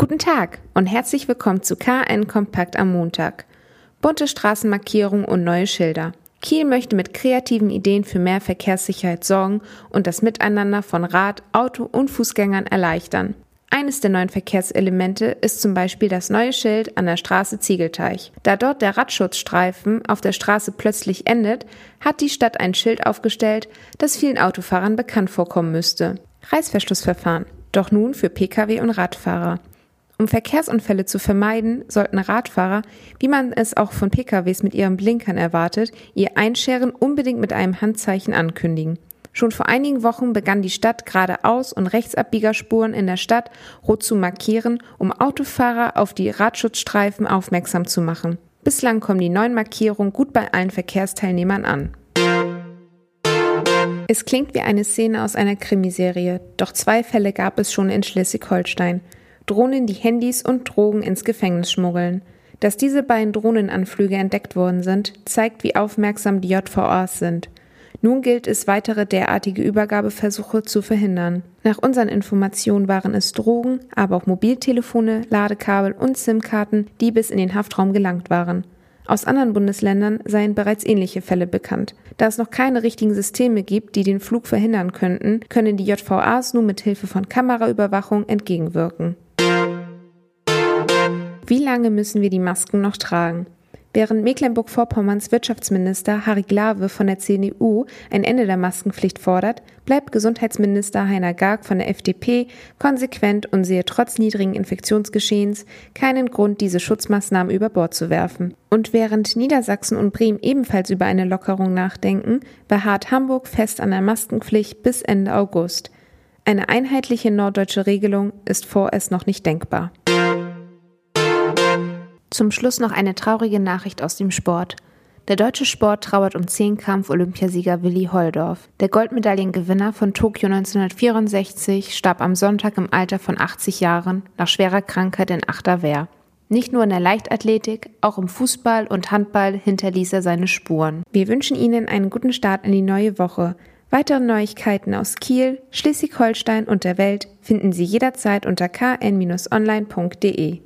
Guten Tag und herzlich willkommen zu KN Kompakt am Montag. Bunte Straßenmarkierungen und neue Schilder. Kiel möchte mit kreativen Ideen für mehr Verkehrssicherheit sorgen und das Miteinander von Rad, Auto und Fußgängern erleichtern. Eines der neuen Verkehrselemente ist zum Beispiel das neue Schild an der Straße Ziegelteich. Da dort der Radschutzstreifen auf der Straße plötzlich endet, hat die Stadt ein Schild aufgestellt, das vielen Autofahrern bekannt vorkommen müsste. Reißverschlussverfahren. Doch nun für Pkw und Radfahrer. Um Verkehrsunfälle zu vermeiden, sollten Radfahrer, wie man es auch von PKWs mit ihren Blinkern erwartet, ihr Einscheren unbedingt mit einem Handzeichen ankündigen. Schon vor einigen Wochen begann die Stadt geradeaus und Rechtsabbiegerspuren in der Stadt rot zu markieren, um Autofahrer auf die Radschutzstreifen aufmerksam zu machen. Bislang kommen die neuen Markierungen gut bei allen Verkehrsteilnehmern an. Es klingt wie eine Szene aus einer Krimiserie, doch zwei Fälle gab es schon in Schleswig-Holstein. Drohnen, die Handys und Drogen ins Gefängnis schmuggeln. Dass diese beiden Drohnenanflüge entdeckt worden sind, zeigt, wie aufmerksam die JVAs sind. Nun gilt es, weitere derartige Übergabeversuche zu verhindern. Nach unseren Informationen waren es Drogen, aber auch Mobiltelefone, Ladekabel und SIM-Karten, die bis in den Haftraum gelangt waren. Aus anderen Bundesländern seien bereits ähnliche Fälle bekannt. Da es noch keine richtigen Systeme gibt, die den Flug verhindern könnten, können die JVAs nun mit Hilfe von Kameraüberwachung entgegenwirken. Wie lange müssen wir die Masken noch tragen? Während Mecklenburg-Vorpommerns Wirtschaftsminister Harry Glawe von der CDU ein Ende der Maskenpflicht fordert, bleibt Gesundheitsminister Heiner Garg von der FDP konsequent und sehe trotz niedrigen Infektionsgeschehens keinen Grund, diese Schutzmaßnahmen über Bord zu werfen. Und während Niedersachsen und Bremen ebenfalls über eine Lockerung nachdenken, beharrt Hamburg fest an der Maskenpflicht bis Ende August. Eine einheitliche norddeutsche Regelung ist vorerst noch nicht denkbar. Zum Schluss noch eine traurige Nachricht aus dem Sport. Der deutsche Sport trauert um Zehnkampf-Olympiasieger Willi Holdorf. Der Goldmedaillengewinner von Tokio 1964 starb am Sonntag im Alter von 80 Jahren nach schwerer Krankheit in Achterwehr. Nicht nur in der Leichtathletik, auch im Fußball und Handball hinterließ er seine Spuren. Wir wünschen Ihnen einen guten Start in die neue Woche. Weitere Neuigkeiten aus Kiel, Schleswig-Holstein und der Welt finden Sie jederzeit unter kn-online.de.